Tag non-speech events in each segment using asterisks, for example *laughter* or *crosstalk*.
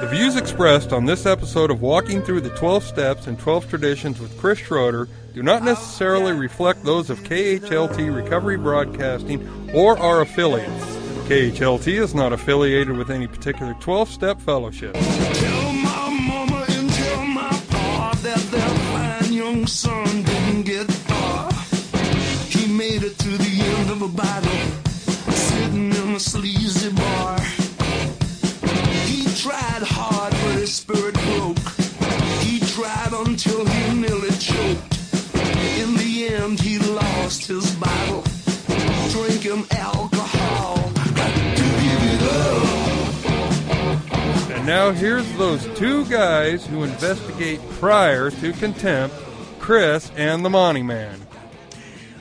The views expressed on this episode of Walking Through the 12 Steps and 12 Traditions with Chris Schroeder do not necessarily reflect those of KHLT Recovery Broadcasting or our affiliates. KHLT is not affiliated with any particular 12 step fellowship. Tell my mama and tell my pa that fine young son until he nearly choked. In the end, he lost his battle, drinking alcohol. Got to give it up. And now here's those two guys who investigate prior to contempt, Chris and the Monty Man.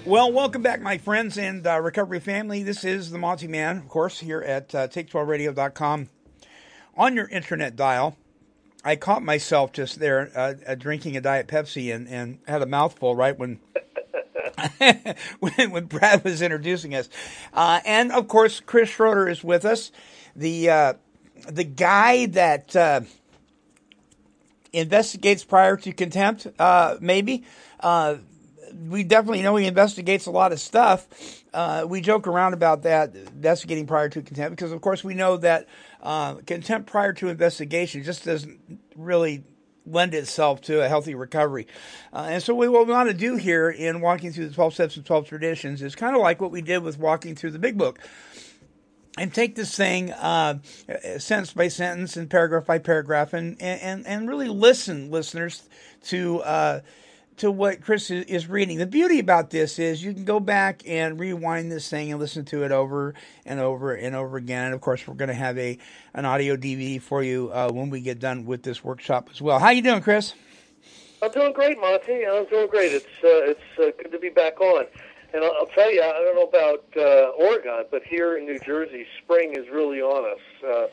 Well, welcome back, my friends and uh, recovery family. This is the Monty Man, of course, here at uh, take12radio.com. On your internet dial, I caught myself just there uh, uh, drinking a Diet Pepsi and, and had a mouthful right when. *laughs* when, when Brad was introducing us, uh, and of course Chris Schroeder is with us, the uh, the guy that uh, investigates prior to contempt, uh, maybe. We definitely know he investigates a lot of stuff. Uh, we joke around about that, investigating prior to contempt, because of course we know that uh, contempt prior to investigation just doesn't really lend itself to a healthy recovery. Uh, and so what we want to do here in walking through the 12 steps and 12 traditions is kind of like what we did with walking through the big book and take this thing uh, sentence by sentence and paragraph by paragraph and, and, and really listen, listeners, to uh, to what Chris is reading. The beauty about this is you can go back and rewind this thing and listen to it over and over and over again. And of course, we're going to have a an audio DVD for you uh, when we get done with this workshop as well. How you doing, Chris? I'm doing great, Monty. I'm doing great. It's uh, it's uh, good to be back on. And I'll, I'll tell you, I don't know about uh, Oregon, but here in New Jersey, spring is really on us.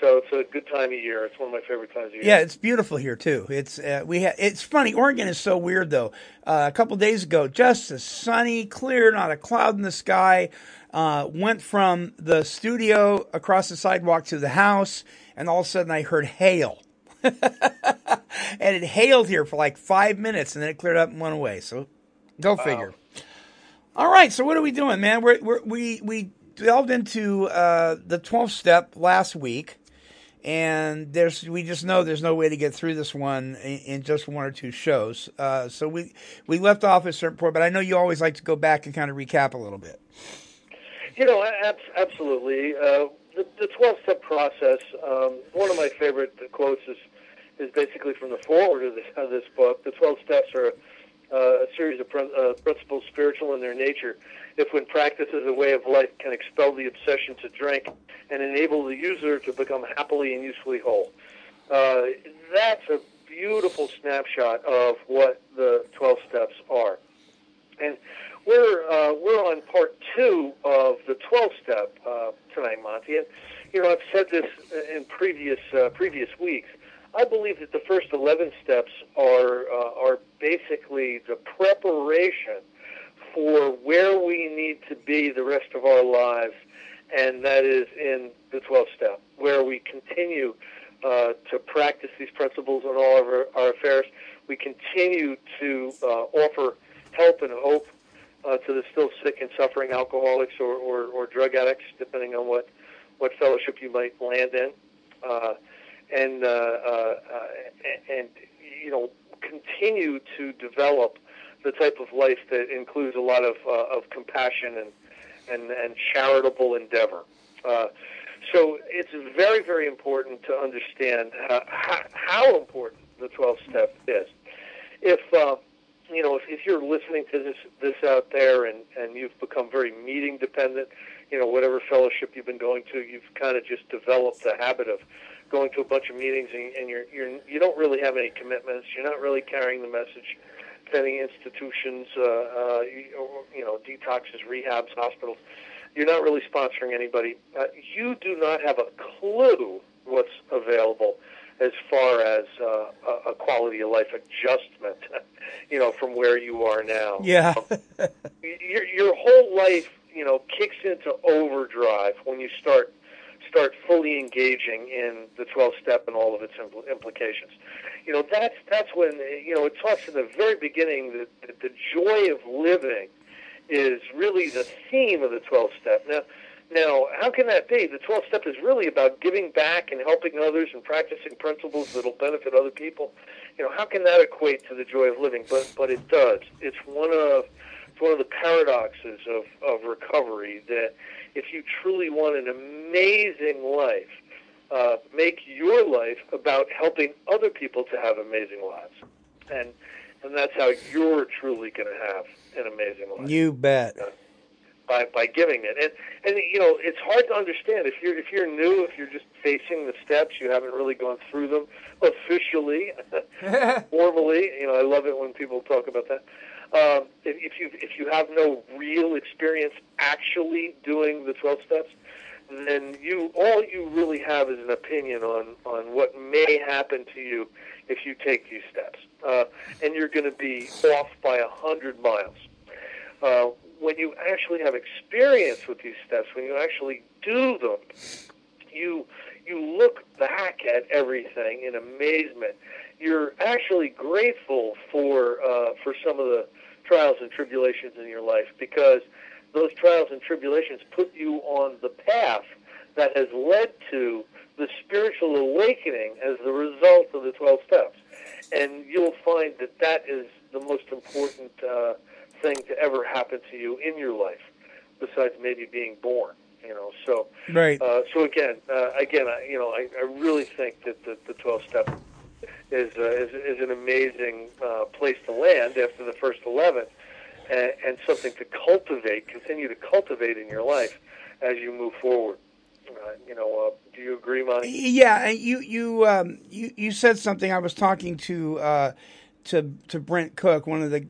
So it's a good time of year. It's one of my favorite times of year. Yeah, it's beautiful here too. It's uh, we ha- it's funny. Oregon is so weird though. Uh, a couple days ago, just a sunny, clear, not a cloud in the sky. Uh, went from the studio across the sidewalk to the house, and all of a sudden I heard hail. *laughs* and it hailed here for like five minutes, and then it cleared up and went away. So, go figure. All right, so what are we doing, man? We're, we're, we we delved into uh, the 12th step last week, and there's we just know there's no way to get through this one in, in just one or two shows. Uh, so we we left off at a certain point, but I know you always like to go back and kind of recap a little bit. You know, ab- absolutely. Uh, the, 12 step process, um, one of my favorite quotes is, is basically from the foreword of this, of this book. The 12 steps are uh, a series of prin- uh, principles spiritual in their nature. If, when practiced as a way of life, can expel the obsession to drink and enable the user to become happily and usefully whole. Uh, that's a beautiful snapshot of what the 12 steps are. And we're uh, we're on part two of the 12 step uh, tonight, Monty. And you know, I've said this in previous uh, previous weeks. I believe that the first 11 steps are uh, are basically the preparation for where we need to be the rest of our lives, and that is in the 12th step, where we continue uh, to practice these principles in all of our, our affairs. We continue to uh, offer help and hope uh, to the still sick and suffering alcoholics or, or, or drug addicts, depending on what, what fellowship you might land in. Uh, and, uh, uh, and, you know, continue to develop the type of life that includes a lot of, uh, of compassion and, and, and charitable endeavor. So it's very, very important to understand how, how, how important the 12 step is. If, uh, you know, if, if you're listening to this this out there and and you've become very meeting dependent, you know, whatever fellowship you've been going to, you've kind of just developed the habit of going to a bunch of meetings and, and you're you're you don't really have any commitments. You're not really carrying the message to any institutions, uh, uh, you, you know, detoxes, rehabs, hospitals. You're not really sponsoring anybody. Uh, you do not have a clue what's available as far as uh, a, a quality of life adjustment, *laughs* you know, from where you are now. Yeah. *laughs* your your whole life, you know, kicks into overdrive when you start start fully engaging in the 12 step and all of its impl- implications. You know, that's that's when you know it talks in the very beginning that, that the joy of living is really the theme of the 12 step. Now, now, how can that be? The 12 step is really about giving back and helping others and practicing principles that'll benefit other people. You know, how can that equate to the joy of living? But but it does. It's one of it's one of the paradoxes of, of recovery that if you truly want an amazing life, uh, make your life about helping other people to have amazing lives. And and that's how you're truly going to have an amazing life You bet. by by giving it. And and you know, it's hard to understand if you're if you're new, if you're just facing the steps, you haven't really gone through them officially, *laughs* formally. You know, I love it when people talk about that. Um, if, if you if you have no real experience actually doing the twelve steps, then you all you really have is an opinion on on what may happen to you if you take these steps, uh, and you're going to be off by a hundred miles. Uh, when you actually have experience with these steps, when you actually do them, you you look back at everything in amazement. You're actually grateful for uh, for some of the trials and tribulations in your life because those trials and tribulations put you on the path that has led to the spiritual awakening as the result of the 12 steps. And you'll find that that is the most important uh, thing to ever happen to you in your life, besides maybe being born. You know, so Right. uh, so again, uh, again, I, you know, I, I really think that the, the 12 step is, uh, is is an amazing uh, place to land after the first 11, and, and something to cultivate, continue to cultivate in your life as you move forward. Uh, you know, uh, do you agree, Monty? Yeah, you you um, you you said something. I was talking to uh, to to Brent Cook, one of the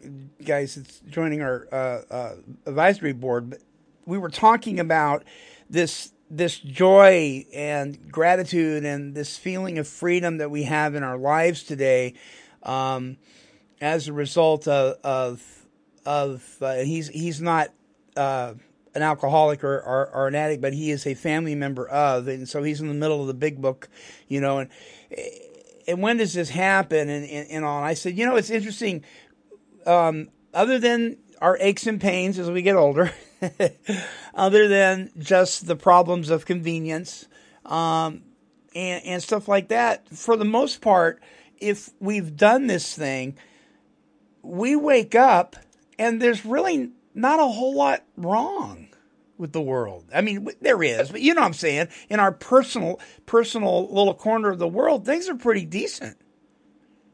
guys that's joining our uh, uh, advisory board. We were talking about this this joy and gratitude and this feeling of freedom that we have in our lives today, um, as a result of of, of uh, he's he's not. Uh, an alcoholic or, or, or an addict, but he is a family member of, and so he's in the middle of the big book, you know, and and when does this happen and, and, and all? And I said, you know, it's interesting. Um, other than our aches and pains as we get older, *laughs* *laughs* other than just the problems of convenience, um, and, and stuff like that, for the most part, if we've done this thing, we wake up and there's really not a whole lot wrong with the world. I mean, there is, but you know what I'm saying. In our personal, personal little corner of the world, things are pretty decent.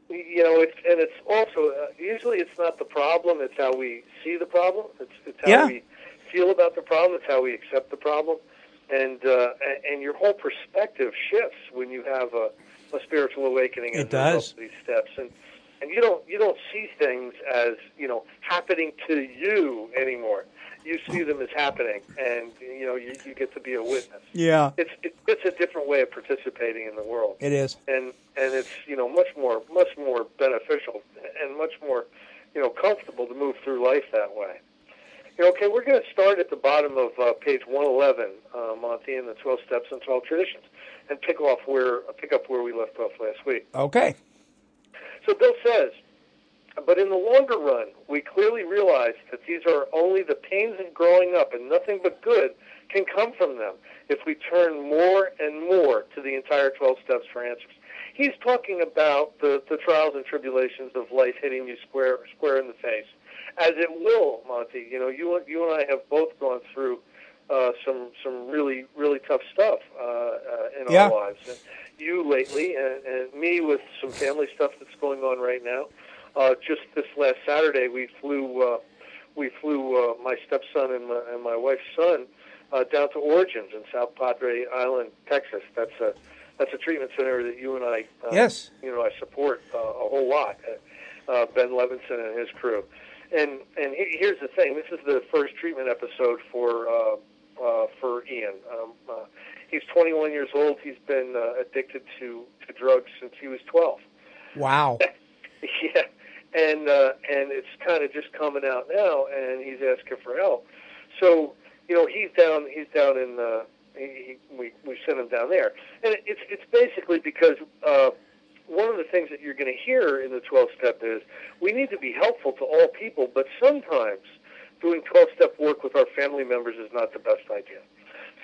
you know, it's and it's also uh, usually it's not the problem; it's how we see the problem. It's it's how Yeah. we feel about the problem. It's how we accept the problem, and uh, and- your whole perspective shifts when you have a, a spiritual awakening. It does. these steps, and and you don't you don't see things as you know happening to you anymore. You see them as happening, and you know you, you get to be a witness. Yeah, It's it, it's a different way of participating in the world it is. and and it's you know much more much more beneficial and much more you know comfortable to move through life that way. Okay, we're going to start at the bottom of uh, page 111, uh, Monty, in the 12 steps and 12 traditions, and pick off where pick up where we left off last week. Okay. So Bill says, but in the longer run, we clearly realize that these are only the pains of growing up, and nothing but good can come from them if we turn more and more to the entire 12 steps for answers. He's talking about the, the trials and tribulations of life hitting you square square in the face, as it will, Monty. You know, you you and I have both gone through uh, some some really really tough stuff uh, uh, in Yeah. our lives. And you lately, and, and me with some family stuff that's going on right now. Uh, just this last Saturday, we flew uh, we flew uh, my stepson and my, and my wife's son uh, down to Origins in South Padre Island, Texas. That's a that's a treatment center that you and I uh, Yes. you know I support uh, a whole lot. Uh, uh, ben Levinson and his crew. And and he, here's the thing: this is the first treatment episode for uh, uh, for Ian. Um, uh, he's 21 years old. He's been uh, addicted to to drugs since he was 12. Wow. *laughs* yeah, and uh, and it's kind of just coming out now, and he's asking for help. So you know he's down he's down in uh, he, he, we we sent him down there, and it, it's it's basically because uh, one of the things that you're going to hear in the 12 step is we need to be helpful to all people, but sometimes doing 12 step work with our family members is not the best idea.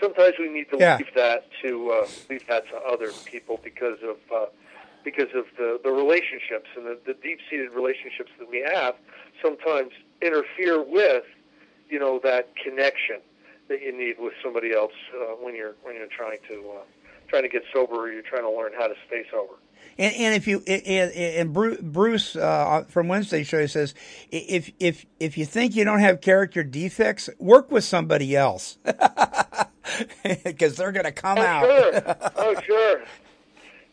Sometimes we need to Yeah. leave that to uh, leave that to other people because of uh, because of the, the relationships and the, the deep seated relationships that we have. Sometimes interfere with you know that connection that you need with somebody else uh, when you're when you're trying to uh, trying to get sober or you're trying to learn how to stay sober. And, and if you and, and Bruce uh, from Wednesday show says if if if you think you don't have character defects, work with somebody else *laughs* because they're going to come Oh, out. sure. *laughs* oh, sure.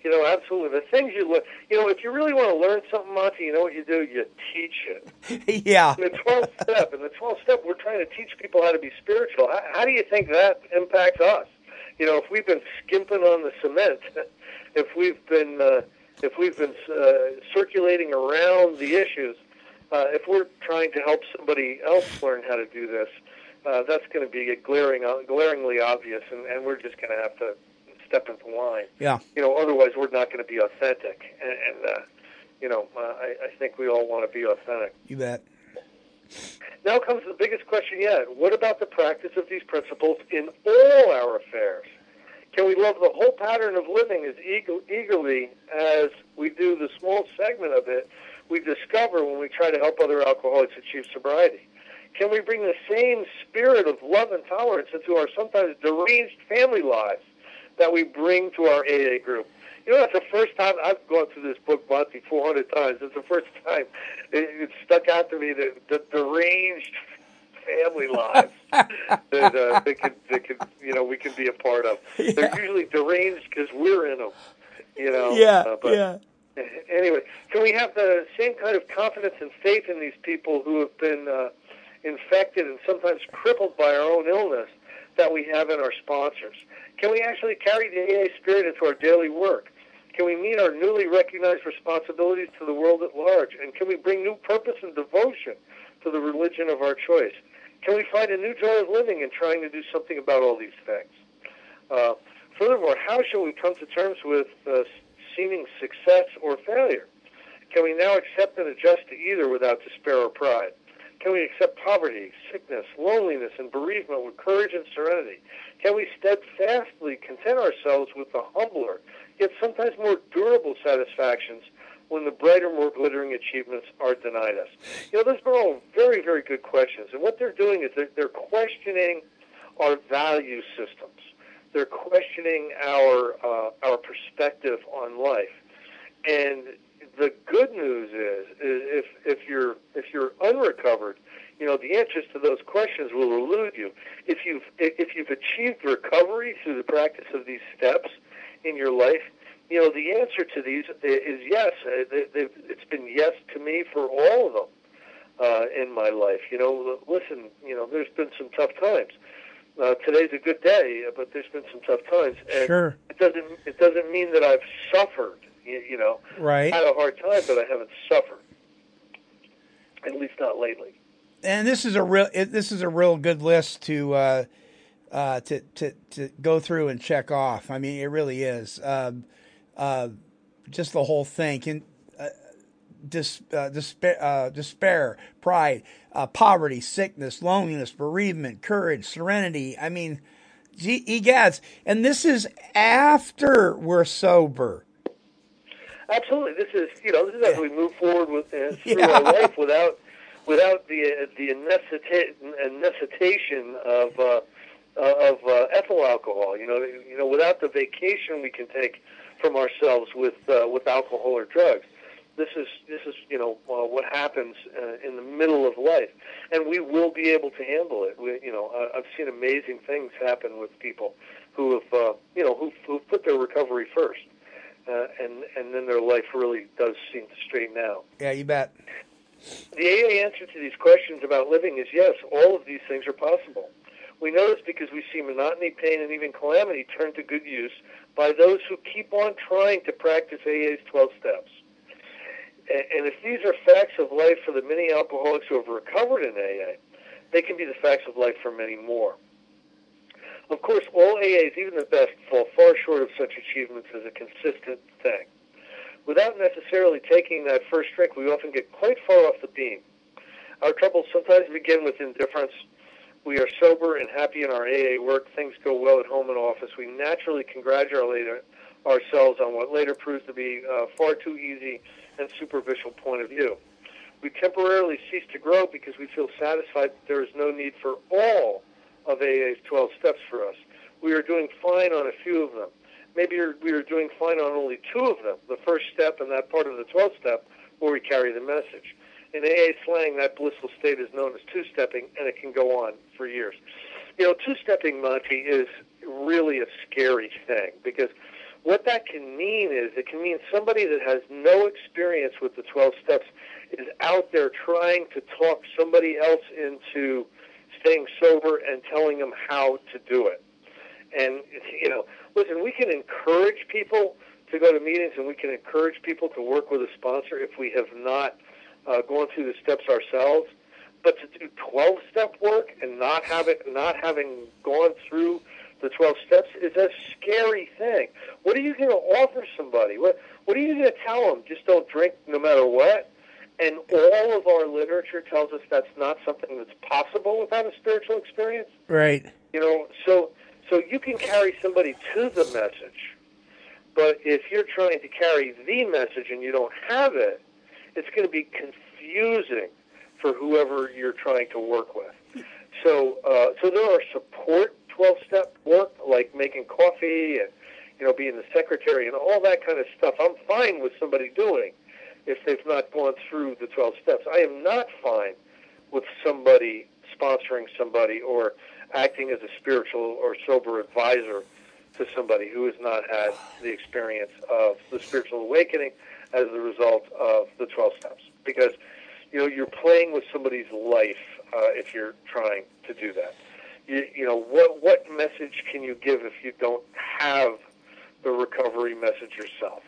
You know, absolutely. The things you learn, you know, if you really want to learn something, Monty, you know what you do? You teach it. *laughs* yeah, In the 12th step, in the 12th step, we're trying to teach people how to be spiritual. How, how do you think that impacts us? You know, if we've been skimping on the cement, if we've been, uh, if we've been uh, circulating around the issues, uh, if we're trying to help somebody else learn how to do this, uh, that's going to be a glaring, glaringly obvious, and, and we're just going to have to step into line. yeah, You know, otherwise we're not going to be authentic. And, and uh, you know, uh, I, I think we all want to be authentic. you bet. Now comes the biggest question yet. What about the practice of these principles in all our affairs? Can we love the whole pattern of living as eagerly as we do the small segment of it we discover when we try to help other alcoholics achieve sobriety? Can we bring the same spirit of love and tolerance into our sometimes deranged family lives that we bring to our AA group? You know, that's the first time I've gone through this book, Monty, 400 times. It's the first time it, it stuck out to me the, the deranged family *laughs* lives that, uh, that, can, that can, you know, we can be a part of. They're usually deranged because we're in them, you know. Yeah, uh, but yeah. Anyway, can we have the same kind of confidence and faith in these people who have been uh, infected and sometimes crippled by our own illness that we have in our sponsors? Can we actually carry the AA spirit into our daily work? Can we meet our newly recognized responsibilities to the world at large? And can we bring new purpose and devotion to the religion of our choice? Can we find a new joy of living in trying to do something about all these things? Uh, furthermore, how shall we come to terms with uh, seeming success or failure? Can we now accept and adjust to either without despair or pride? Can we accept poverty, sickness, loneliness, and bereavement with courage and serenity? Can we steadfastly content ourselves with the humbler, yet sometimes more durable satisfactions when the brighter, more glittering achievements are denied us? You know, those are all very, very good questions. And what they're doing is they're, they're questioning our value systems. They're questioning our uh, our perspective on life. And the good news is, is if if you're if you're unrecovered, you know the answers to those questions will elude you. If you've if you've achieved recovery through the practice of these steps in your life, you know the answer to these is yes. Uh, It's been yes to me for all of them uh, in my life. You know, listen, you know, there's been some tough times. Uh, today's a good day, but there's been some tough times. And Sure. It doesn't. It doesn't mean that I've suffered. You, you know, Right. had a hard time, but I haven't suffered. At least not lately. and this is a real it, this is a real good list to uh, uh, to to to go through and check off. I mean, it really is. Um, uh, just the whole thing can uh, dis, uh, despair, uh, despair, pride, uh, poverty, sickness, loneliness, bereavement, courage, serenity. I mean, gee, egads, and this is after we're sober. Absolutely, this is you know this is as we move forward with uh, *laughs* through Yeah. our life without without the uh, the necessita- necessitation of uh, uh, of uh, ethyl alcohol. You know, you know, without the vacation we can take from ourselves with uh, with alcohol or drugs. This is this is you know uh, what happens uh, in the middle of life, and we will be able to handle it. We, you know, I- I've seen amazing things happen with people who have uh, you know who who put their recovery first, uh, and and then their life really does seem to straighten out. Yeah, you bet. The AA answer to these questions about living is yes, all of these things are possible. We know this because we see monotony, pain, and even calamity turn to good use by those who keep on trying to practice AA's 12 steps. And if these are facts of life for the many alcoholics who have recovered in AA, they can be the facts of life for many more. Of course, all AAs, even the best, fall far short of such achievements as a consistent thing. Without necessarily taking that first drink, we often get quite far off the beam. Our troubles sometimes begin with indifference. We are sober and happy in our AA work. Things go well at home and office. We naturally congratulate ourselves on what later proves to be a far too easy and superficial point of view. We temporarily cease to grow because we feel satisfied that there is no need for all of AA's 12 steps for us. We are doing fine on a few of them. Maybe we are doing fine on only two of them, the first step and that part of the 12 step where we carry the message. In AA slang, that blissful state is known as two-stepping, and it can go on for years. You know, two-stepping, Monty, is really a scary thing because what that can mean is it can mean somebody that has no experience with the 12 steps is out there trying to talk somebody else into staying sober and telling them how to do it. And, you know, listen, we can encourage people to go to meetings and we can encourage people to work with a sponsor if we have not uh, gone through the steps ourselves. But to do 12 step work and not have it, not having gone through the 12 steps is a scary thing. What are you going to offer somebody? What, what are you going to tell them? Just don't drink no matter what? And all of our literature tells us that's not something that's possible without a spiritual experience. Right. You know, so so you can carry somebody to the message, but if you're trying to carry the message and you don't have it, it's going to be confusing for whoever you're trying to work with. So, uh, so there are support 12-step work like making coffee and you know being the secretary and all that kind of stuff. I'm fine with somebody doing if they've not gone through the 12 steps. I am not fine with somebody sponsoring somebody or acting as a spiritual or sober advisor to somebody who has not had the experience of the spiritual awakening as a result of the 12 steps. Because, you know, you're playing with somebody's life uh, if you're trying to do that. You, you know, what, what message can you give if you don't have the recovery message yourself?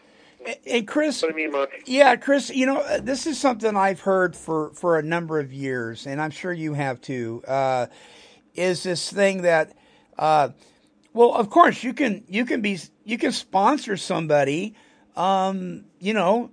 And Chris, what I mean, Yeah, Chris, you know, uh, this is something I've heard for, for a number of years, and I'm sure you have too. Uh, is this thing that, uh, well, of course you can you can be you can sponsor somebody, um, you know,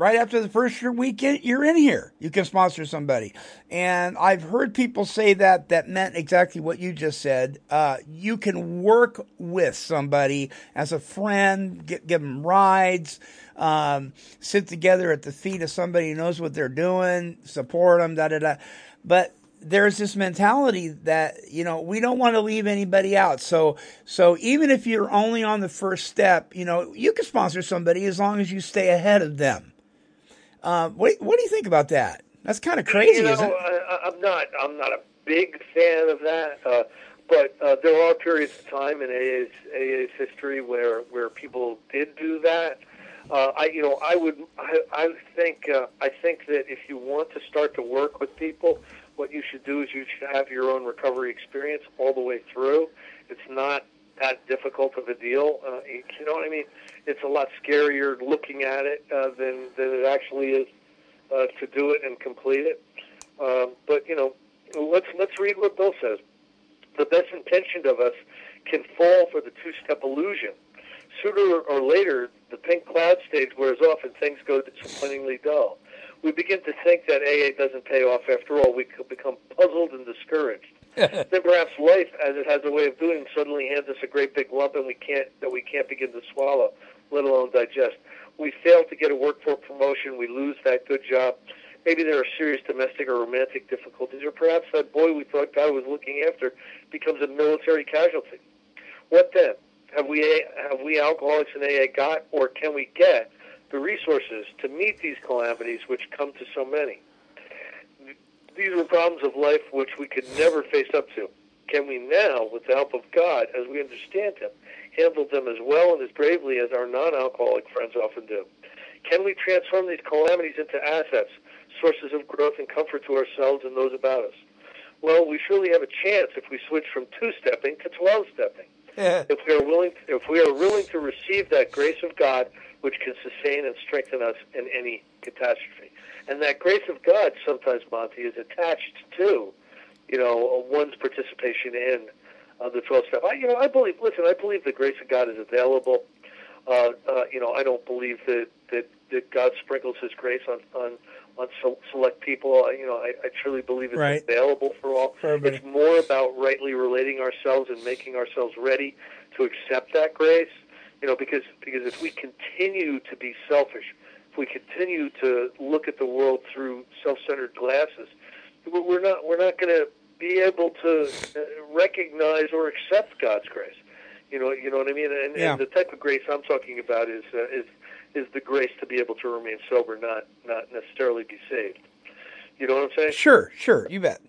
right after the first year weekend you're in here. You can sponsor somebody. And i've heard people say that that meant exactly what you just said. Uh, you can work with somebody as a friend get, give them rides um, sit together at the feet of somebody who knows what they're doing support them da da da. But there's this mentality that you know we don't want to leave anybody out. So so even if you're only on the first step you know you can sponsor somebody as long as you stay ahead of them. Uh, what what do you think about that? That's kind of crazy you know, isn't it? I, i'm not i'm not a big fan of that uh, but uh, there are periods of time in AA's, AA's history where where people did do that. Uh, I, you know, I would, I, I think, uh, I think that if you want to start to work with people, what you should do is you should have your own recovery experience all the way through. It's not that difficult of a deal. Uh, you know what I mean? It's a lot scarier looking at it uh, than than it actually is uh, to do it and complete it. Um, but you know, let's let's read what Bill says. The best intentioned of us can fall for the two-step illusion. Sooner or later, the pink cloud stage wears off and things go disappointingly dull we begin to think that AA doesn't pay off after all. We become puzzled and discouraged. *laughs* then perhaps life, as it has a way of doing, suddenly hands us a great big lump and we can't that we can't begin to swallow, let alone digest. We fail to get a work for promotion. We lose that good job. Maybe there are serious domestic or romantic difficulties, or perhaps that boy we thought God was looking after becomes a military casualty. What then? Have we have we alcoholics in AA got, or can we get the resources to meet these calamities which come to so many. These were problems of life which we could never face up to. Can we now, with the help of God, as we understand Him, handle them as well and as bravely as our non alcoholic friends often do? Can we transform these calamities into assets, sources of growth and comfort to ourselves and those about us? Well, we surely have a chance if we switch from two stepping to 12 stepping. if we are willing, if we are willing to receive that grace of God which can sustain and strengthen us in any catastrophe. And that grace of God sometimes, Monty, is attached to, you know, one's participation in uh, the 12 step. I, you know, I believe. Listen, I believe the grace of God is available. Uh, uh, you know, I don't believe that that, that God sprinkles His grace on on on se- select people. I, you know, I, I truly believe it's Right. available for all. For it's more about rightly relating ourselves and making ourselves ready to accept that grace. You know, because because if we continue to be selfish, if we continue to look at the world through self-centered glasses, we're not we're not going to be able to uh, recognize or accept God's grace. You know, you know what I mean. And, Yeah. and the type of grace I'm talking about is uh, is is the grace to be able to remain sober, not not necessarily be saved. You know what I'm saying? Sure, sure, you bet.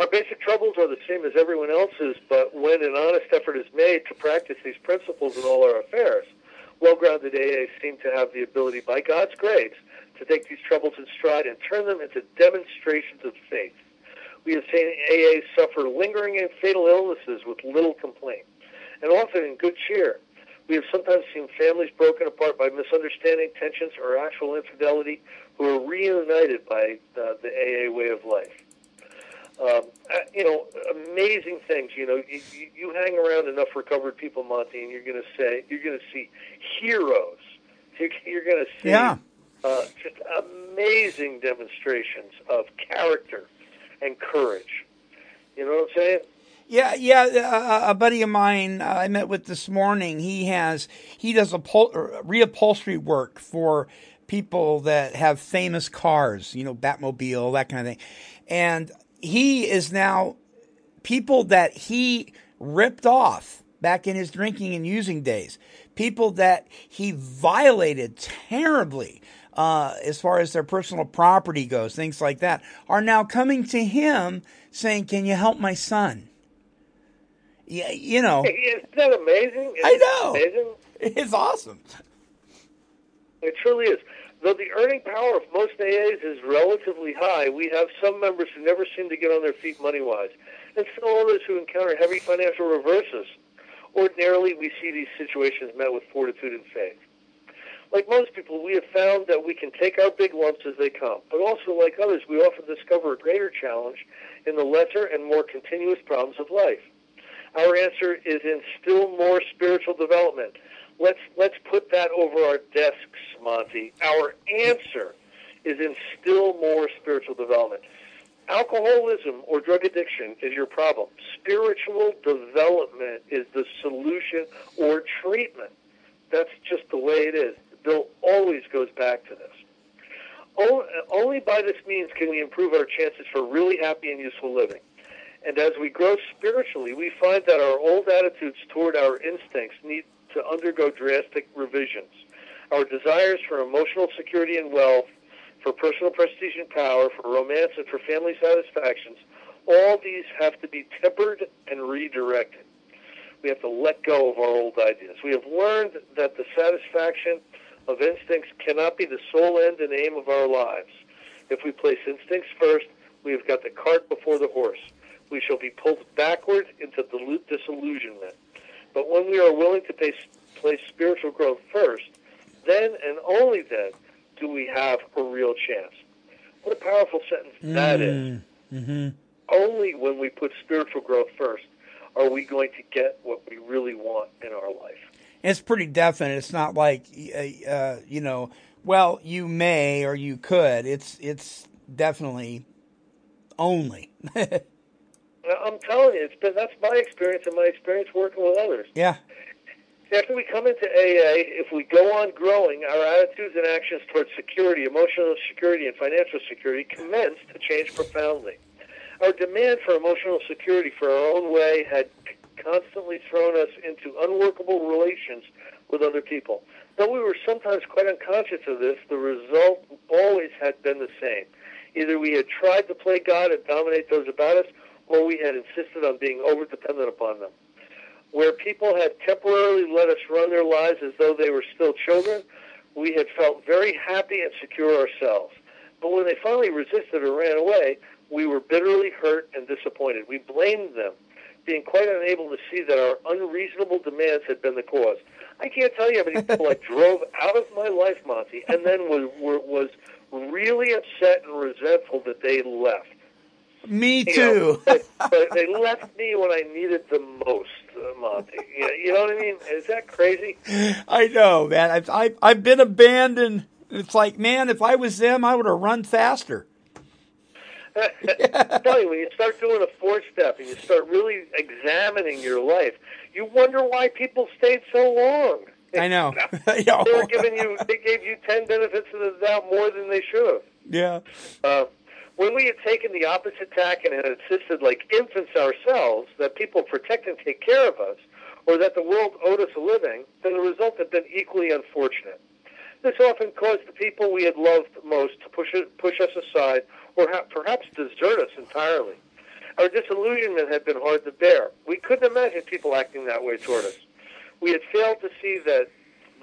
Our basic troubles are the same as everyone else's, but when an honest effort is made to practice these principles in all our affairs, well-grounded AAs seem to have the ability, by God's grace, to take these troubles in stride and turn them into demonstrations of faith. We have seen AAs suffer lingering and fatal illnesses with little complaint, and often in good cheer. We have sometimes seen families broken apart by misunderstanding, tensions, or actual infidelity who are reunited by the AA way of life um, uh, you know, amazing things. You know, you, you hang around enough recovered people, Monty, and you're going to say you're going to see heroes. You're, you're going to see Yeah. uh, just amazing demonstrations of character and courage. You know what I'm saying? Yeah, yeah. Uh, a buddy of mine uh, I met with this morning. He has he does uphol- or reupholstery work for people that have famous cars. You know, Batmobile, that kind of thing. And he is now people that he ripped off back in his drinking and using days. People that he violated terribly. Uh, as far as their personal property goes, things like that, are now coming to him saying, "Can you help my son?" Yeah, you know, Isn't that amazing? I know. Isn't amazing? *laughs* it's awesome. It truly is. Though the earning power of most AAs is relatively high, we have some members who never seem to get on their feet money wise, and still others who encounter heavy financial reverses. Ordinarily, we see these situations met with fortitude and faith. Like most people, we have found that we can take our big lumps as they come, but also, like others, we often discover a greater challenge in the lesser and more continuous problems of life. Our answer is in still more spiritual development. Let's let's put that over our desks, Monty. Our answer is in still more spiritual development. Alcoholism or drug addiction is your problem. Spiritual development is the solution or treatment. That's just the way it is. Bill always goes back to this. Only by this means can we improve our chances for really happy and useful living. And as we grow spiritually, we find that our old attitudes toward our instincts need to undergo drastic revisions. Our desires for emotional security and wealth, for personal prestige and power, for romance and for family satisfactions, all these have to be tempered and redirected. We have to let go of our old ideas. We have learned that the satisfaction of instincts cannot be the sole end and aim of our lives. If we place instincts first, we have got the cart before the horse. We shall be pulled backward into dilute disillusionment. But when we are willing to place, place spiritual growth first, then and only then do we have a real chance. What a powerful sentence that is. Only when we put spiritual growth first are we going to get what we really want in our life. It's pretty definite. It's not like uh, uh, you know, well, you may or you could. It's it's definitely only. *laughs* I'm telling you, it's been that's my experience and my experience working with others. yeah, After we come into AA, if we go on growing, our attitudes and actions towards security, emotional security, and financial security commence to change profoundly. Our demand for emotional security for our own way had constantly thrown us into unworkable relations with other people. Though we were sometimes quite unconscious of this, the result always had been the same. Either we had tried to play God and dominate those about us, or we had insisted on being over-dependent upon them where people had temporarily let us run their lives as though they were still children, we had felt very happy and secure ourselves. But when they finally resisted or ran away, we were bitterly hurt and disappointed. We blamed them, being quite unable to see that our unreasonable demands had been the cause. I can't tell you how many *laughs* people I drove out of my life, Monty, and then was were, was really upset and resentful that they left. Me You too. know, *laughs* but, but they left me when I needed them most, Monty. You know, what I mean? Is that crazy? I know, man. I've, I've, I've been abandoned. It's like, man, if I was them, I would have run faster. *laughs* I'm you, when you start doing a four step and you start really examining your life, you wonder why people stayed so long. I know. *laughs* Yo. They were giving you, they gave you ten benefits of the doubt more than they should have. yeah. Uh, when we had taken the opposite tack and had insisted, like infants ourselves, that people protect and take care of us, or that the world owed us a living, then the result had been equally unfortunate. This often caused the people we had loved most to push, push us aside or ha- perhaps desert us entirely. Our disillusionment had been hard to bear. We couldn't imagine people acting that way toward us. We had failed to see that,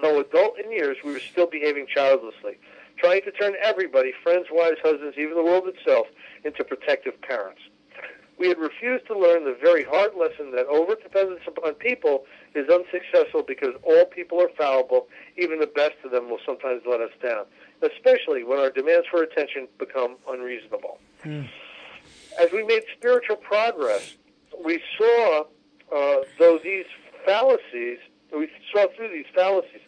though adult in years, we were still behaving childlessly, trying to turn everybody, friends, wives, husbands, even the world itself, into protective parents. We had refused to learn the very hard lesson that overdependence upon people is unsuccessful because all people are fallible. Even the best of them will sometimes let us down, especially when our demands for attention become unreasonable. As we made spiritual progress, we saw, uh, though these fallacies, we saw through these fallacies,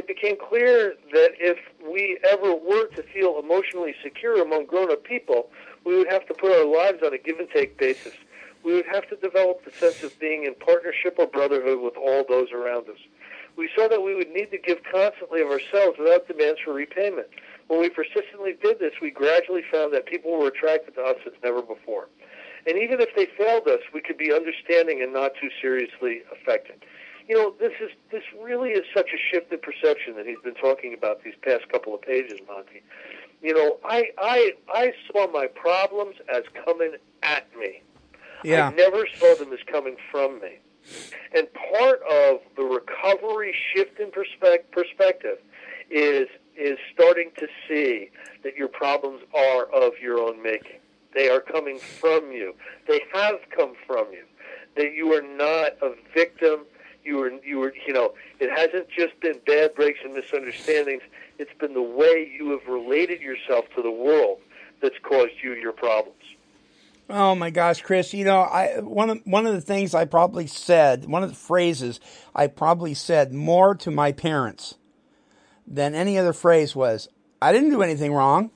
it became clear that if we ever were to feel emotionally secure among grown up people, we would have to put our lives on a give and take basis. We would have to develop the sense of being in partnership or brotherhood with all those around us. We saw that we would need to give constantly of ourselves without demands for repayment. When we persistently did this, we gradually found that people were attracted to us as never before. And even if they failed us, we could be understanding and not too seriously affected. You know, this is this really is such a shift in perception that he's been talking about these past couple of pages, Monty. You know, I I I saw my problems as coming at me. Yeah. I never saw them as coming from me. And part of the recovery shift in perspec- perspective is is starting to see that your problems are of your own making. They are coming from you. They have come from you. That you are not a victim. You were you were you know, it hasn't just been bad breaks and misunderstandings. It's been the way you have related yourself to the world that's caused you your problems. Oh my gosh, Chris! You know, I one of one of the things I probably said, one of the phrases I probably said more to my parents than any other phrase was, "I didn't do anything wrong.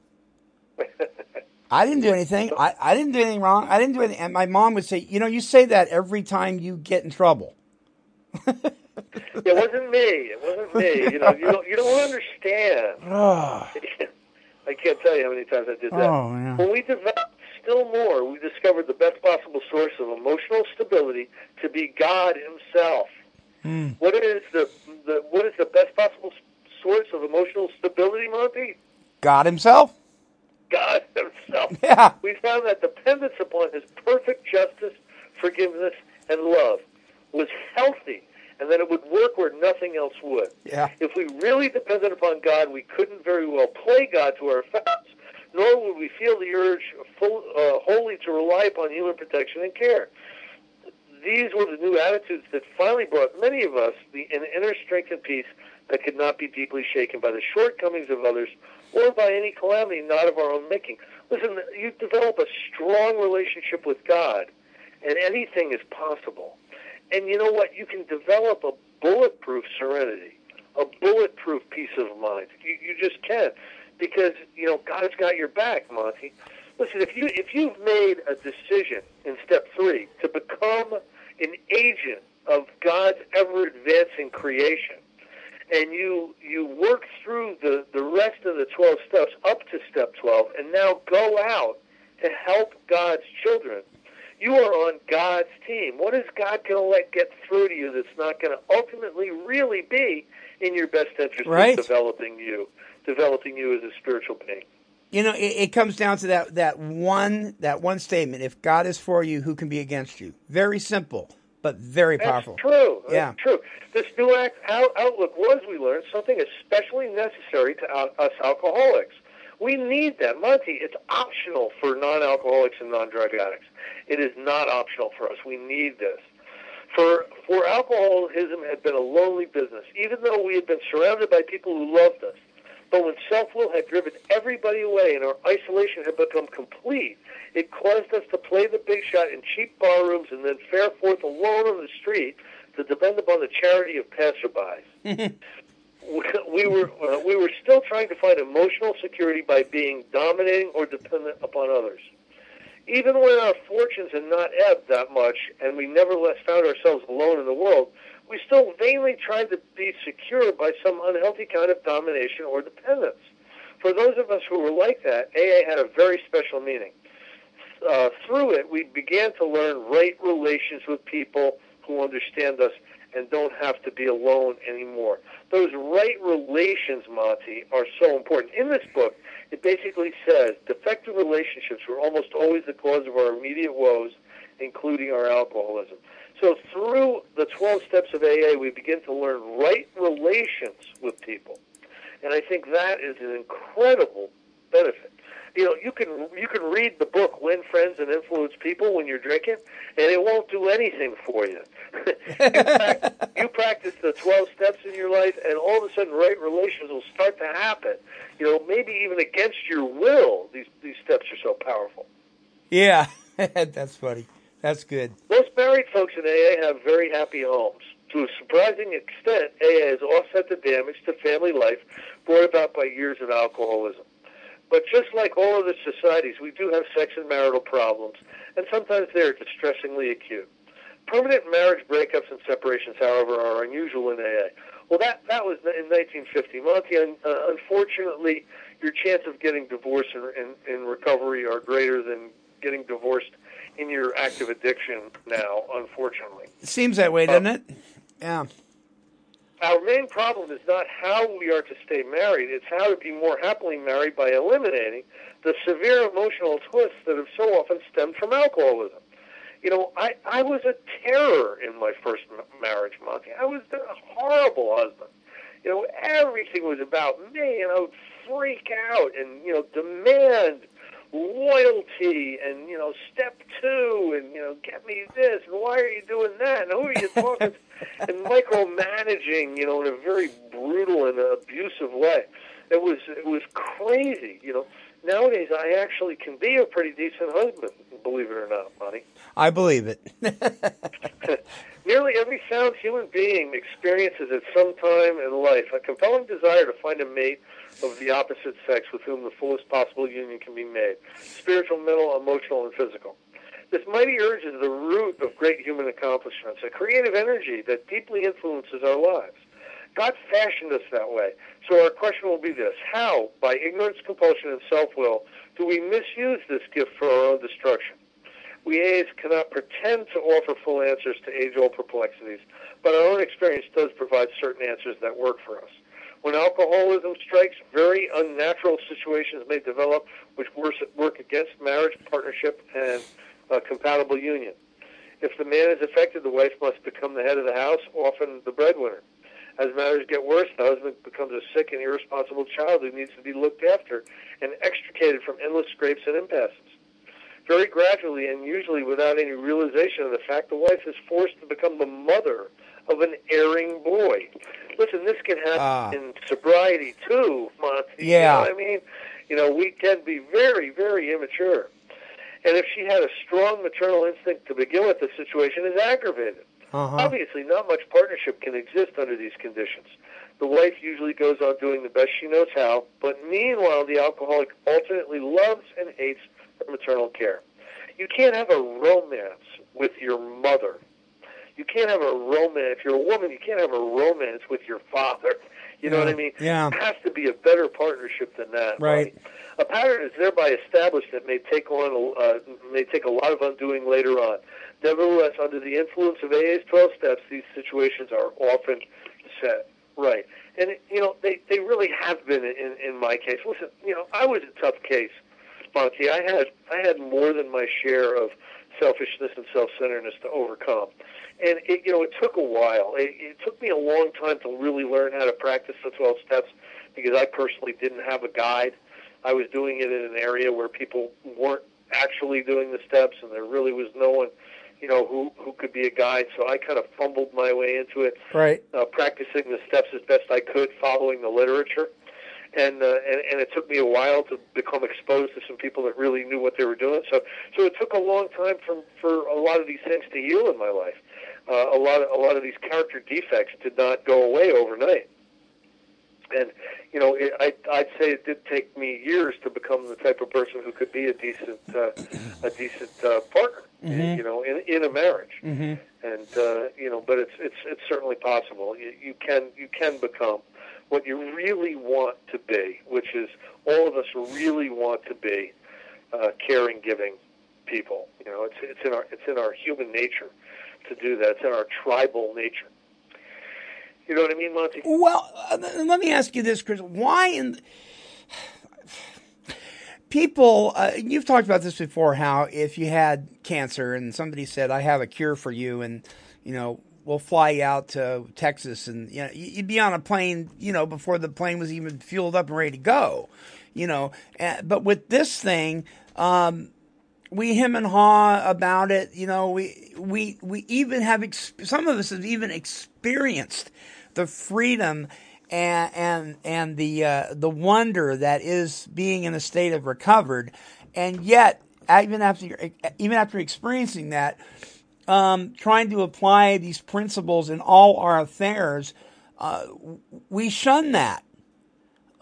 *laughs* I didn't do anything. I, I didn't do anything wrong. I didn't do anything." And my mom would say, "You know, you say that every time you get in trouble." It wasn't me. It wasn't me. You know, you don't you don't understand. Oh, *sighs* I can't tell you how many times I did that. Oh, yeah. When we developed still more, we discovered the best possible source of emotional stability to be God Himself. Hmm. What is the, the what is the best possible source of emotional stability, Monty? God Himself. God Himself. *laughs* Yeah. We found that dependence upon His perfect justice, forgiveness, and love was healthy, and that it would work where nothing else would. Yeah. If we really depended upon God, we couldn't very well play God to our effects, nor would we feel the urge full, uh, wholly to rely upon human protection and care. These were the new attitudes that finally brought many of us the an inner strength and peace that could not be deeply shaken by the shortcomings of others or by any calamity not of our own making. Listen, you develop a strong relationship with God, and anything is possible. And you know what? You can develop a bulletproof serenity, a bulletproof peace of mind. You, you just can, because you know God's got your back, Monty. Listen, if you if you've made a decision in step three to become an agent of God's ever advancing creation, and you you work through the the rest of the twelve steps up to step twelve, and now go out to help God's children you are on God's team. What is God going to let get through to you that's not going to ultimately really be in your best interest Right. in developing you, developing you as a spiritual being? You know, it, it comes down to that that one that one statement. If God is for you, who can be against you? Very simple, but very That's powerful. true. That's Yeah. true. This new act, out, outlook was, we learned, something especially necessary to out, us alcoholics. We need that. Monty, it's optional for non-alcoholics and non-drug addicts. It is not optional for us. We need this. For, for alcoholism had been a lonely business, even though we had been surrounded by people who loved us. But when self-will had driven everybody away and our isolation had become complete, it caused us to play the big shot in cheap bar rooms and then fare forth alone on the street to depend upon the charity of passerbys. *laughs* we were uh, we were still trying to find emotional security by being dominating or dependent upon others. Even when our fortunes had not ebbed that much, and we nevertheless found ourselves alone in the world, we still vainly tried to be secure by some unhealthy kind of domination or dependence. For those of us who were like that, AA had a very special meaning. Uh, through it, we began to learn right relations with people who understand us and don't have to be alone anymore. Those right relations, Monty, are so important. In this book, it basically says defective relationships were almost always the cause of our immediate woes, including our alcoholism. So through the 12 steps of AA, we begin to learn right relations with people. And I think that is an incredible benefit you know, you can you can read the book "Win Friends and Influence People" when you're drinking, and it won't do anything for you. *laughs* you, practice, you practice the 12 steps in your life, and all of a sudden, right relations will start to happen. You know, maybe even against your will. These these steps are so powerful. Yeah, *laughs* that's funny. That's good. Most married folks in AA have very happy homes. To a surprising extent, AA has offset the damage to family life brought about by years of alcoholism. But just like all other societies, we do have sex and marital problems, and sometimes they are distressingly acute. Permanent marriage breakups and separations, however, are unusual in AA. Well, that that was in 1950. Monty, uh, unfortunately, your chance of getting divorced in, in, in recovery are greater than getting divorced in your active addiction now. Unfortunately, it seems that way, doesn't uh, it? Yeah our main problem is not how we are to stay married, it's how to be more happily married by eliminating the severe emotional twists that have so often stemmed from alcoholism. You know, I, I was a terror in my first marriage, Monty. I was a horrible husband. You know, everything was about me, and I would freak out and, you know, demand loyalty and you know step two and you know get me this and why are you doing that and who are you talking to? *laughs* And micromanaging you know in a very brutal and abusive way. It was it was crazy you know. Nowadays i actually can be a pretty decent husband believe it or not monty i believe it *laughs* nearly every sound human being experiences at some time in life a compelling desire to find a mate of the opposite sex with whom the fullest possible union can be made spiritual, mental, emotional, and physical. This mighty urge is the root of great human accomplishments, a creative energy that deeply influences our lives. God fashioned us that way. So our question will be this How, by ignorance, compulsion, and self will, do we misuse this gift for our own destruction? We A's cannot pretend to offer full answers to age old perplexities, but our own experience does provide certain answers that work for us. When alcoholism strikes, very unnatural situations may develop which work against marriage, partnership, and a compatible union. If the man is affected, the wife must become the head of the house, often the breadwinner. As matters get worse, the husband becomes a sick and irresponsible child who needs to be looked after and extricated from endless scrapes and impasses. Very gradually and usually without any realization of the fact, the wife is forced to become the mother of an erring boy. Listen, this can happen uh, in sobriety too, Monty. Yeah. You know I mean, you know, we can be very, very immature. And if she had a strong maternal instinct to begin with, the situation is aggravated. Uh-huh. Obviously, not much partnership can exist under these conditions. The wife usually goes on doing the best she knows how, but meanwhile, the alcoholic alternately loves and hates maternal care. You can't have a romance with your mother you can't have a romance. If you're a woman, you can't have a romance with your father. You know yeah. what I mean? Yeah. It has to be a better partnership than that. Right. A pattern is thereby established that may take on uh, may take a lot of undoing later on. Nevertheless, under the influence of AA's 12 steps, these situations are often set right. And you know they they really have been in in my case. Listen, you know I was a tough case, Monty. I had I had more than my share of selfishness and self-centeredness to overcome and it, you know it took a while. It, it took me a long time to really learn how to practice the 12 steps because I personally didn't have a guide. I was doing it in an area where people weren't actually doing the steps, and there really was no one, you know, who who could be a guide. So I kind of fumbled my way into it, right? Uh, practicing the steps as best I could, following the literature. And, uh, and and it took me a while to become exposed to some people that really knew what they were doing. So so it took a long time for for a lot of these things to heal in my life. Uh, a lot of a lot of these character defects did not go away overnight. And you know, it, I, I'd say it did take me years to become the type of person who could be a decent, uh, a decent uh, partner. Mm-hmm. You know, in in a marriage. Mhm. And uh, you know, but it's it's it's certainly possible. You, you can you can become what you really want to be, which is all of us really want to be uh, caring, giving people. You know, it's it's in our it's in our human nature to do that. It's in our tribal nature. You know what I mean, Monty? Well, uh, let me ask you this, Chris. Why in people? Uh, you've talked about this before. How if you had cancer and somebody said, "I have a cure for you," and you know, we'll fly you out to Texas, and you know, you'd be on a plane, you know, before the plane was even fueled up and ready to go, you know. Uh, but with this thing, um, we him and haw about it. You know, we we we even have ex- some of us have even experienced the freedom and and and the uh, the wonder that is being in a state of recovered, and yet even after even after experiencing that, um, trying to apply these principles in all our affairs, uh, we shun that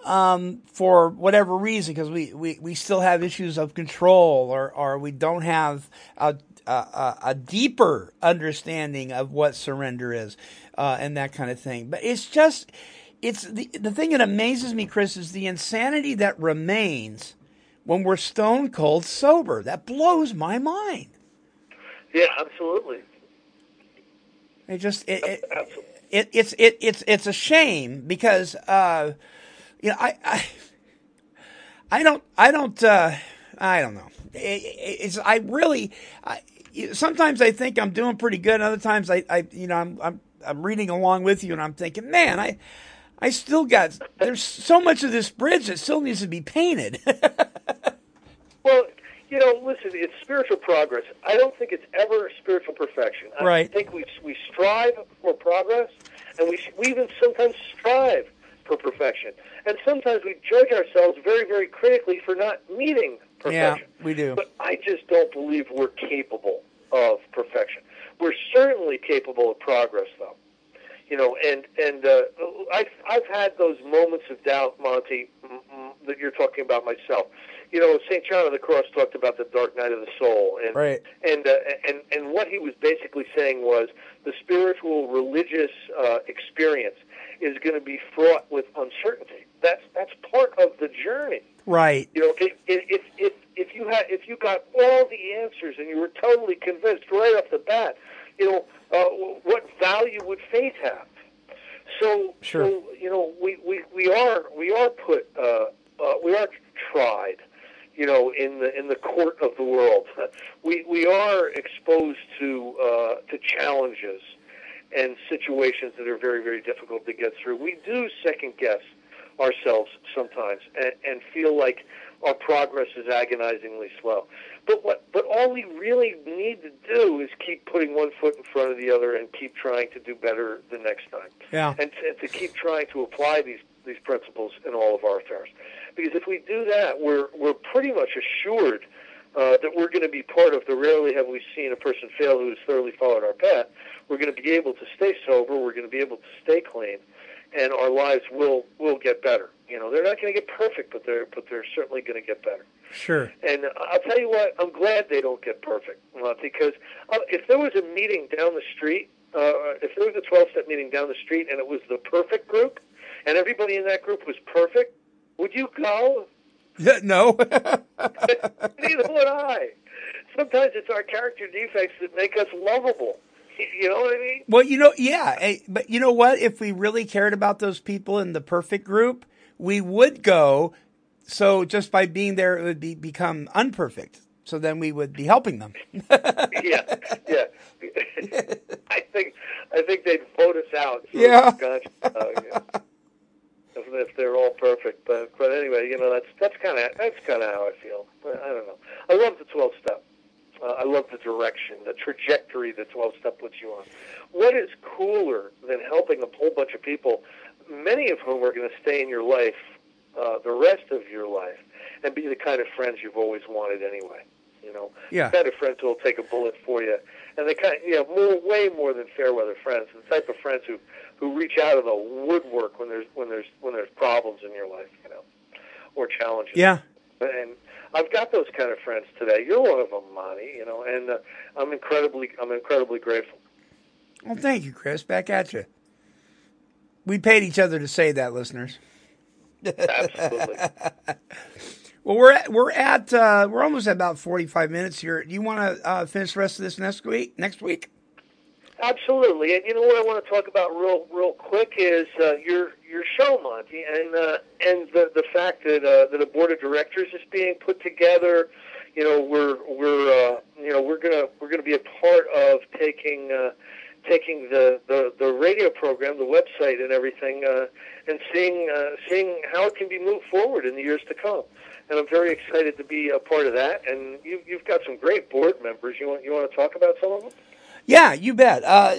um, for whatever reason, because we, we, we still have issues of control, or, or we don't have a, a, a deeper understanding of what surrender is, uh, and that kind of thing. But it's just, it's the, the thing that amazes me, Chris, is the insanity that remains when we're stone cold sober. That blows my mind. Yeah, absolutely. It just, it, it, Absolutely. it it's it, it's it's a shame because uh, you know I I, I don't I don't uh, I don't know. It, it- it's I really I, sometimes I think I'm doing pretty good. Other times I, I you know I'm I'm I'm reading along with you and I'm thinking, man, I I still got there's so much of this bridge that still needs to be painted. *laughs* Well, you know, listen, it's spiritual progress. I don't think it's ever spiritual perfection. I Right. think we we strive for progress, and we we even sometimes strive for perfection. And sometimes we judge ourselves very, very critically for not meeting perfection. yeah, we do. But I just don't believe we're capable of perfection. We're certainly capable of progress, though. You know, and and uh, I've I've had those moments of doubt, Monty, that you're talking about myself. You know, Saint John of the Cross talked about the dark night of the soul, and Right. and uh, and and what he was basically saying was the spiritual religious uh, experience is going to be fraught with uncertainty. That's that's part of the journey. Right. You know, if if if if you had if you got all the answers and you were totally convinced right off the bat, you know, uh, what value would faith have? So, Sure. so you know, we, we, we are we are put uh, uh, we are tried, you know, in the in the court of the world. *laughs* We we are exposed to uh, to challenges and situations that are very very difficult to get through. We do second guess ourselves sometimes and, and feel like our progress is agonizingly slow. But what but all we really need to do is keep putting one foot in front of the other and keep trying to do better the next time. Yeah. And, to- and to keep trying to apply these these principles in all of our affairs. Because if we do that, we're we're pretty much assured uh, that we're going to be part of the rarely have we seen a person fail who has thoroughly followed our path. We're going to be able to stay sober. We're going to be able to stay clean, and our lives will will get better. You know, they're not going to get perfect, but they're but they're certainly going to get better. Sure. And I'll tell you what, I'm glad they don't get perfect uh, because uh, if there was a meeting down the street, uh, if there was a 12 step meeting down the street and it was the perfect group, and everybody in that group was perfect, would you go? *laughs* Yeah, no. *laughs* Neither would I. Sometimes it's our character defects that make us lovable. *laughs* You know what I mean? Well, you know, yeah, eh, but you know what? If we really cared about those people in the perfect group, we would go. So just by being there, it would be become unperfect. So then we would be helping them. yeah, yeah. I think I think they'd vote us out. for Yeah. uh, yeah. If, if they're all perfect, but but anyway, you know that's that's kind of that's kind of how I feel. But I don't know. I love the twelve step. Uh, I love the direction, the trajectory the twelve step puts you on. What is cooler than helping a whole bunch of people, many of whom are going to stay in your life uh, the rest of your life and be the kind of friends you've always wanted anyway. You know, Yeah. the kind of friends who will take a bullet for you, and the kind, you know, more, way more than fair weather friends. The type of friends who who reach out of the woodwork when there's when there's when there's problems in your life, you know, or challenges. Yeah. And I've got those kind of friends today. You're one of them, Monty. You know, and uh, I'm incredibly I'm incredibly grateful. Well, thank you, Chris. Back at you. We paid each other to say that, listeners. Absolutely. *laughs* Well, we're at, we're at uh, we're almost at about forty five minutes here. Do you want to uh, finish the rest of this next week? Next week? Absolutely, and you know what I want to talk about real, real quick is uh, your your show, Monty, and uh, and the the fact that uh, that a board of directors is being put together. You know, we're we're uh, you know we're gonna we're gonna be a part of taking uh, taking the, the the radio program, the website, and everything, uh, and seeing uh, seeing how it can be moved forward in the years to come. And I'm very excited to be a part of that. And you, you've got some great board members. You want you want to talk about some of them? Yeah, you bet. Uh,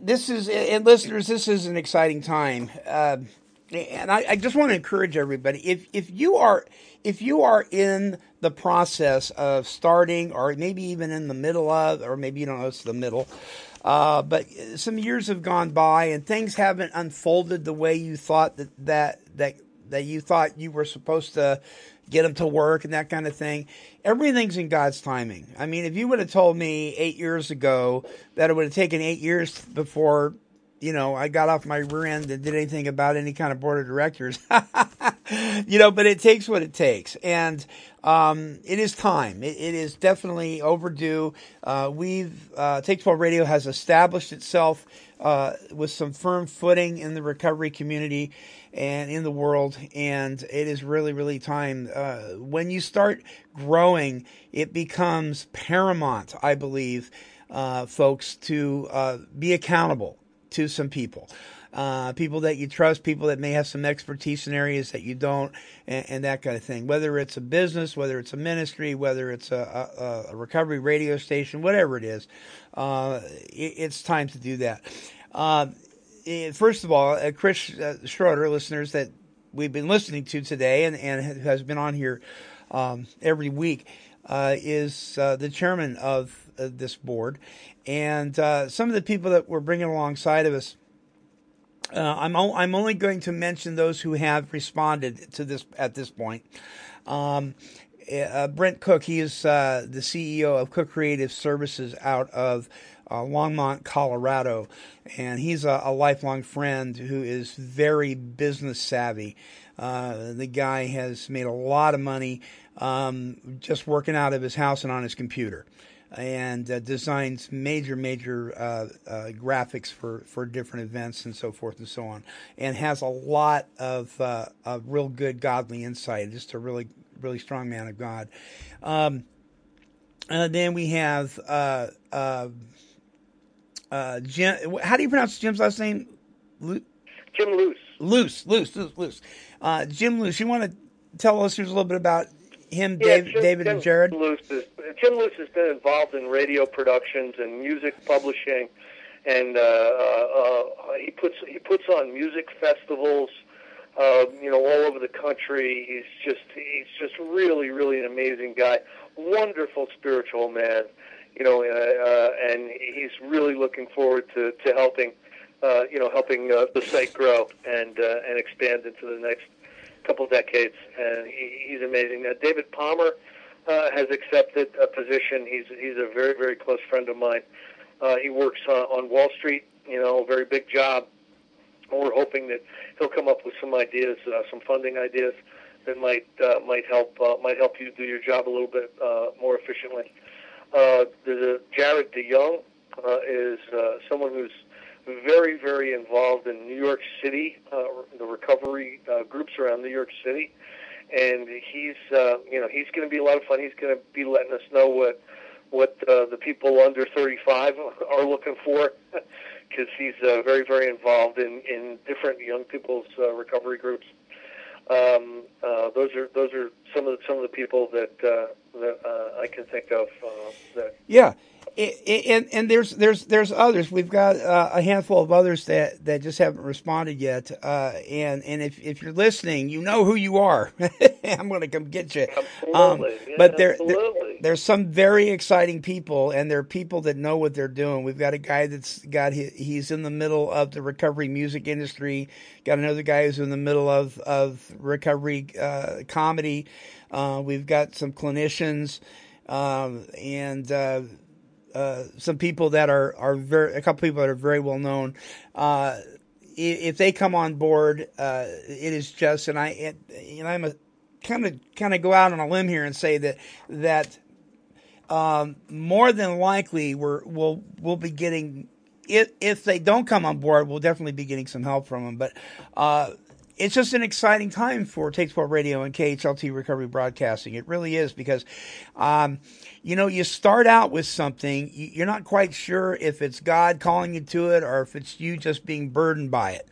this is and listeners, this is an exciting time, uh, and I, I just want to encourage everybody. If if you are if you are in the process of starting, or maybe even in the middle of, or maybe you don't know it's the middle. Uh, but some years have gone by and things haven't unfolded the way you thought that that that, that you thought you were supposed to get them to work and that kind of thing. Everything's in God's timing. I mean, if you would have told me eight years ago that it would have taken eight years before, you know, I got off my rear end and did anything about any kind of board of directors, *laughs* you know, but it takes what it takes. And um, it is time. It, it is definitely overdue. Uh, we've, uh, Take 12 Radio has established itself uh, with some firm footing in the recovery community and in the world. And it is really, really time. Uh, when you start growing, it becomes paramount, I believe, uh, folks, to uh, be accountable to some people. Uh, people that you trust, people that may have some expertise in areas that you don't, and, and, that kind of thing. Whether it's a business, whether it's a ministry, whether it's a, a, a recovery radio station, whatever it is, uh, it, it's time to do that. Uh, it, first of all, uh, Chris uh, Schroeder, listeners that we've been listening to today and, and has been on here um, every week, uh, is the chairman of this board. And some of the people that we're bringing alongside of us uh, I'm o- I'm only going to mention those who have responded to this at this point. Um, uh, Brent Cook, he is uh, the CEO of Cook Creative Services out of uh, Longmont, Colorado, and he's a, a, lifelong friend who is very business savvy. Uh, the guy has made a lot of money um, just working out of his house and on his computer and uh, designs major, major uh, uh, graphics for, for different events and so forth and so on, and has a lot of, uh, of real good godly insight. Just a really, really strong man of God. Um, and then we have uh, uh, Jim. How do you pronounce Jim's last name? Lu- Jim Loose. Loose, loose, loose, Luce. Jim Loose. You want to tell us a little bit about him, yeah, Dave, Jim, David, Jim and Jared? Luce is, Jim Luce has been involved in radio productions and music publishing, and uh, uh, he puts he puts on music festivals, uh, you know, all over the country. He's just he's just really really an amazing guy, wonderful spiritual man, you know, uh, uh, and he's really looking forward to to helping, uh, you know, helping uh, the site grow and uh, and expand into the next couple decades, and he, he's amazing. Uh, David Palmer uh, has accepted a position. He's he's a very very close friend of mine. Uh, he works uh, on Wall Street, you know, very big job. We're hoping that he'll come up with some ideas, uh, some funding ideas that might uh, might help uh, might help you do your job a little bit uh, more efficiently. Uh, a Jared DeYoung uh, is uh, someone who's very, very involved in New York City, uh, the recovery uh, groups around New York City, and he's, uh, you know, he's going to be a lot of fun. He's going to be letting us know what what uh, the people under 35 are looking for, *laughs* because he's uh, very, very involved in in different young people's uh, recovery groups. Um, uh, those are those are some of the, some of the people that uh, that uh, I can think of. Uh, that yeah, and and there's there's there's others. We've got uh, a handful of others that, that just haven't responded yet. Uh, and and if, if you're listening, you know who you are. *laughs* I'm going to come get you. Um, Absolutely. Yeah, but there, there- there's some very exciting people, and they're people that know what they're doing. We've got a guy that's got he, he's in the middle of the recovery music industry. Got another guy who's in the middle of of recovery uh, comedy. Uh, we've got some clinicians um, and uh, some people that are are very a couple people that are very well known. Uh, if they come on board, uh, it is just and I it, and I'm a kind of kind of go out on a limb here and say that that um, more than likely we're we'll we'll be getting if if they don't come on board, we'll definitely be getting some help from them. But uh, it's just an exciting time for Take 12 Radio and KHLT Recovery Broadcasting. It really is because, um, you know, you start out with something, you- you're not quite sure if it's God calling you to it or if it's you just being burdened by it.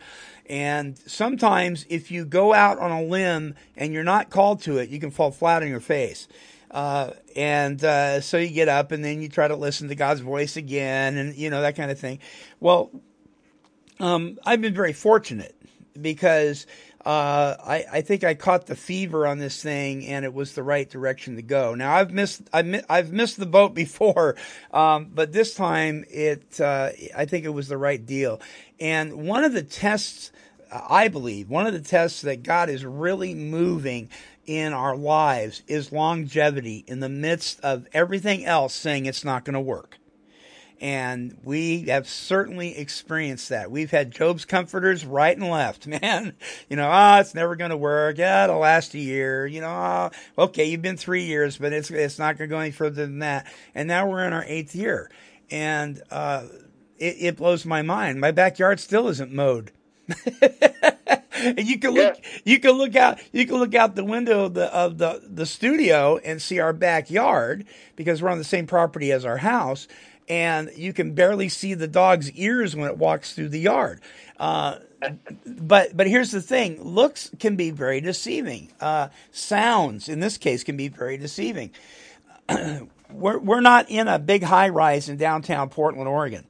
And sometimes if you go out on a limb and you're not called to it, you can fall flat on your face. Uh, and uh, so you get up and then you try to listen to God's voice again and, you know, that kind of thing. Well, um, I've been very fortunate because uh, I, I think I caught the fever on this thing, and it was the right direction to go. Now I've missed mi- I've missed the boat *laughs* before, um, but this time it uh, I think it was the right deal. And one of the tests, I believe, one of the tests that God is really moving in our lives is longevity in the midst of everything else saying it's not going to work. And we have certainly experienced that. We've had Job's comforters right and left, *laughs* man. You know, ah, it's never going to work. Yeah, it'll last a year. You know, ah, okay, you've been three years, but it's it's not going to go any further than that. And now we're in our eighth year, and uh, it, it blows my mind. My backyard still isn't mowed. and *laughs* you can look you can look out you can look out the window of the of the the studio and see our backyard because we're on the same property as our house and you can barely see the dog's ears when it walks through the yard. Uh, but but here's the thing. Looks can be very deceiving. Uh, sounds in this case can be very deceiving. *clears throat* We're, we're not in a big high rise in downtown Portland, Oregon.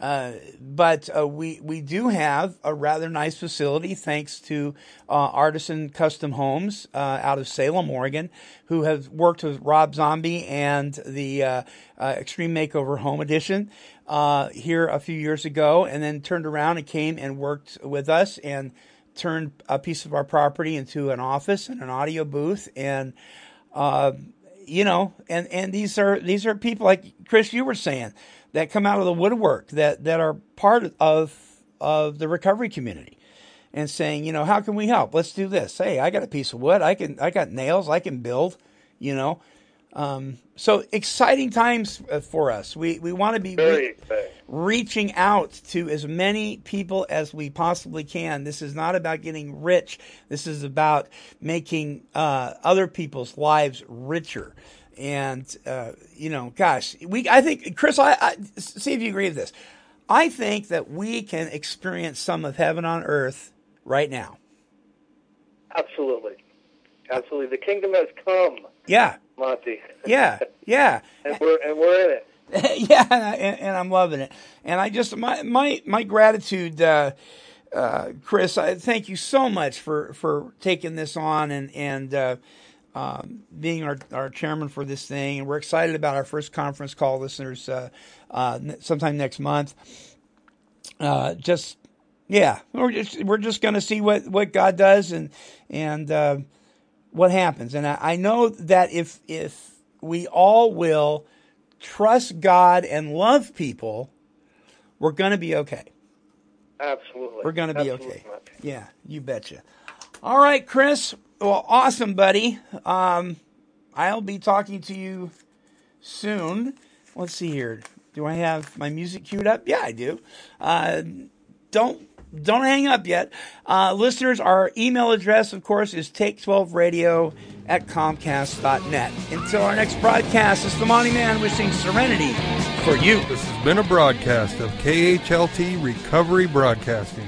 Uh, but uh, we we do have a rather nice facility thanks to uh, Artisan Custom Homes uh, out of Salem, Oregon, who have worked with Rob Zombie and the uh, uh, Extreme Makeover Home Edition here a few years ago, and then turned around and came and worked with us and turned a piece of our property into an office and an audio booth and you know, and and these are these are people like Chris, you were saying, that come out of the woodwork that that are part of of the recovery community, and saying, you know, how can we help? Let's do this. Hey, I got a piece of wood. I can I got nails. I can build. You know, um, so exciting times uh, for us. We we want to be re- reaching out to as many people as we possibly can. This is not about getting rich. This is about making uh, other people's lives richer. And uh, you know, gosh, we I think Chris, I, I see if you agree with this. I think that we can experience some of heaven on earth right now. Absolutely. Absolutely. The kingdom has come, Yeah, Monty. yeah, yeah. *laughs* and we're and we're in it. *laughs* yeah, and, and I'm loving it. And I just my my my gratitude, uh, uh, Chris. I thank you so much for for taking this on and and uh, um, being our our chairman for this thing. And we're excited about our first conference call listeners uh, uh, sometime next month. Uh, just yeah, we're just we're just going to see what what God does and and uh, what happens. And I, I know that if if we all will trust God and love people, we're going to be okay. Absolutely. We're going to be Absolutely, okay. Yeah, you betcha. All right, Chris. Well, awesome, buddy. Um, I'll be talking to you soon. Let's see here. Do I have my music queued up? Yeah, I do. Uh, don't don't hang up yet. Uh, listeners, our email address, of course, is take12radio at comcast.net. Until our next broadcast, it's the Monty Man wishing serenity for you. This has been a broadcast of KHLT Recovery Broadcasting.